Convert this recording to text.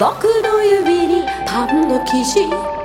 僕の指にパンの生地